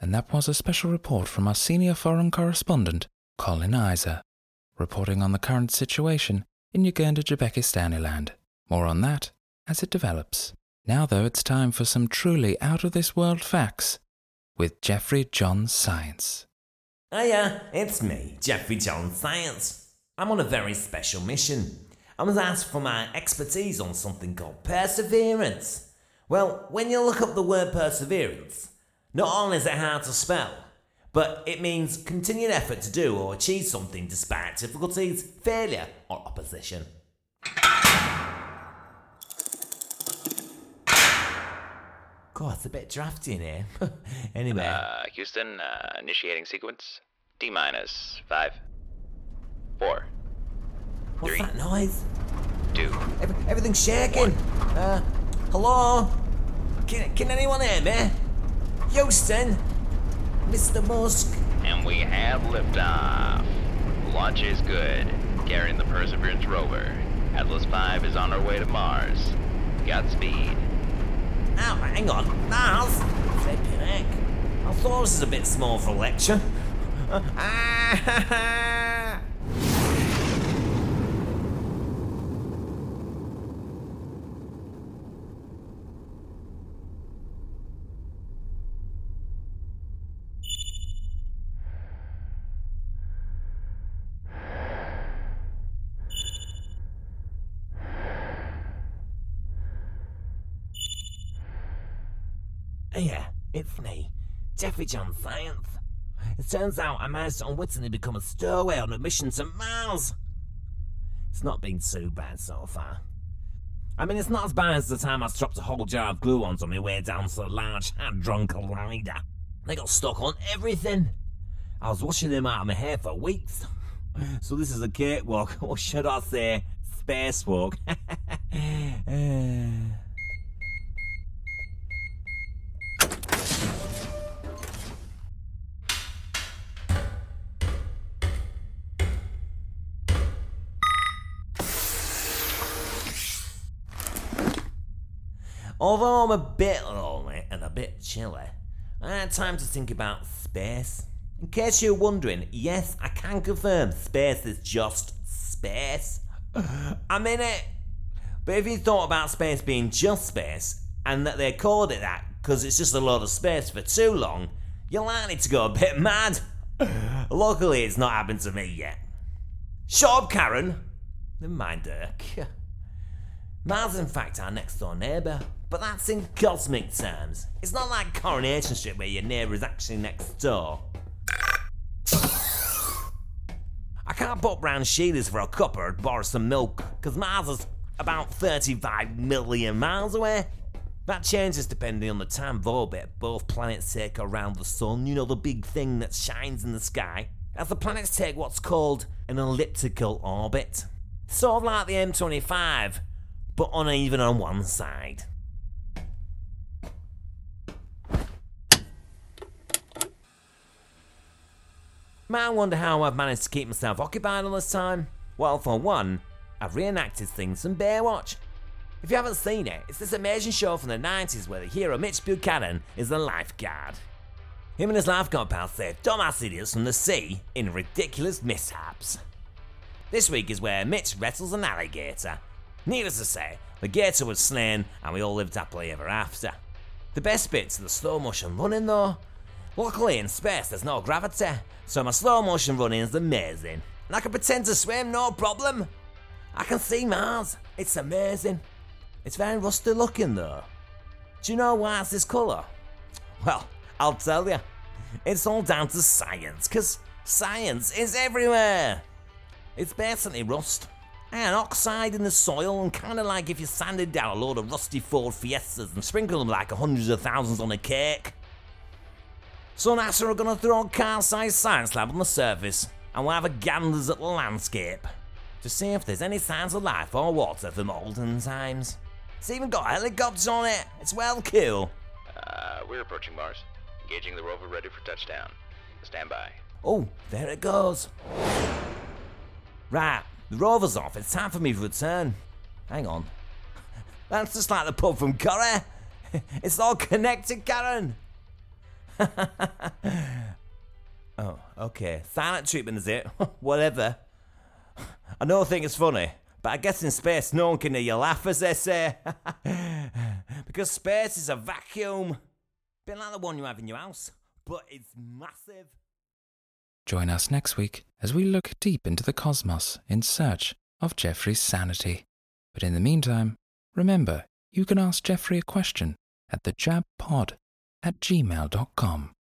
And that was a special report from our senior foreign correspondent, Colin Isa, reporting on the current situation in Uganda Jabekistaniland. More on that as it develops. Now, though, it's time for some truly out of this world facts with Jeffery John Science. Hiya, it's me, Jeffery John Science. I'm on a very special mission. I was asked for my expertise on something called perseverance. Well, when you look up the word perseverance, not only is it hard to spell, but it means continued effort to do or achieve something despite difficulties, failure, or opposition. God, it's a bit drafty in here. anyway. Uh, Houston, uh, initiating sequence. D minus five, four, What's three. that noise? two. Every, everything's shaking. Uh, hello? Can, can anyone hear me? Houston? Mr. Musk? And we have liftoff. Launch is good. Carrying the Perseverance rover. Atlas V is on our way to Mars. Godspeed. Ow, hang on. Mars? Heck. I thought this was a bit small for a lecture. Ah, Uh, ah, Yeah, it's me, Jeffery John Science. It turns out I managed to unwittingly become a stowaway on a mission to Mars. It's not been too bad so far. I mean, it's not as bad as the time I dropped a whole jar of glue onto my way down to the Large Hadron Collider. They got stuck on everything. I was washing them out of my hair for weeks. So this is a cakewalk, or should I say, spacewalk. Uh, Although I'm a bit lonely and a bit chilly, I had time to think about space. In case you're wondering, yes, I can confirm space is just space. I'm in it. But if you thought about space being just space, and that they called it that because it's just a lot of space for too long, you're likely to go a bit mad. Luckily, it's not happened to me yet. Shut up, Karen. Never mind, Dirk. Mars, in fact, our next door neighbour, but that's in cosmic terms. It's not like Coronation Street where your neighbour is actually next door. I can't put round Sheila's for a cuppa and borrow some milk, because Mars is about 35 million miles away. That changes depending on the time of orbit both planets take around the Sun, you know, the big thing that shines in the sky, as the planets take what's called an elliptical orbit. Sort of like the M25, but uneven on one side. Might wonder how I've managed to keep myself occupied all this time. Well, for one, I've reenacted things from Baywatch. If you haven't seen it, it's this amazing show from the 90s where the hero Mitch Buchanan is the lifeguard. Him and his lifeguard pal save dumbass idiots from the sea in ridiculous mishaps. This week is where Mitch wrestles an alligator. Needless to say, the gator was slain and we all lived happily ever after. The best bit's are the slow motion running though. Luckily in space there's no gravity, so my slow motion running is amazing. And I can pretend to swim, no problem. I can see Mars, it's amazing. It's very rusty looking though. Do you know why it's this colour? Well, I'll tell you. It's all down to science, because science is everywhere. It's basically rust. And oxide in the soil, and kind of like if you sanded down a load of rusty Ford Fiestas and sprinkled them like hundreds of thousands on a cake. So NASA are going to throw a car-sized science lab on the surface, and we'll have a ganders at the landscape to see if there's any signs of life or water from olden times. It's even got helicopters on it. It's well cool. Uh, we're approaching Mars. Engaging the rover ready for touchdown. Stand by. Oh, there it goes. Right, the rover's off. It's time for me to return. Hang on. That's just like the pub from Curry. It's all connected, Karen. Oh, okay, silent treatment is it? Whatever. I know I think it's funny, but I guess in space no one can hear you laugh, as they say. because space is a vacuum. Bit like the one you have in your house, but it's massive. Join us next week as we look deep into the cosmos in search of Jeffery's sanity. But in the meantime, remember you can ask Jeffery a question at thejabpod at gmail.com.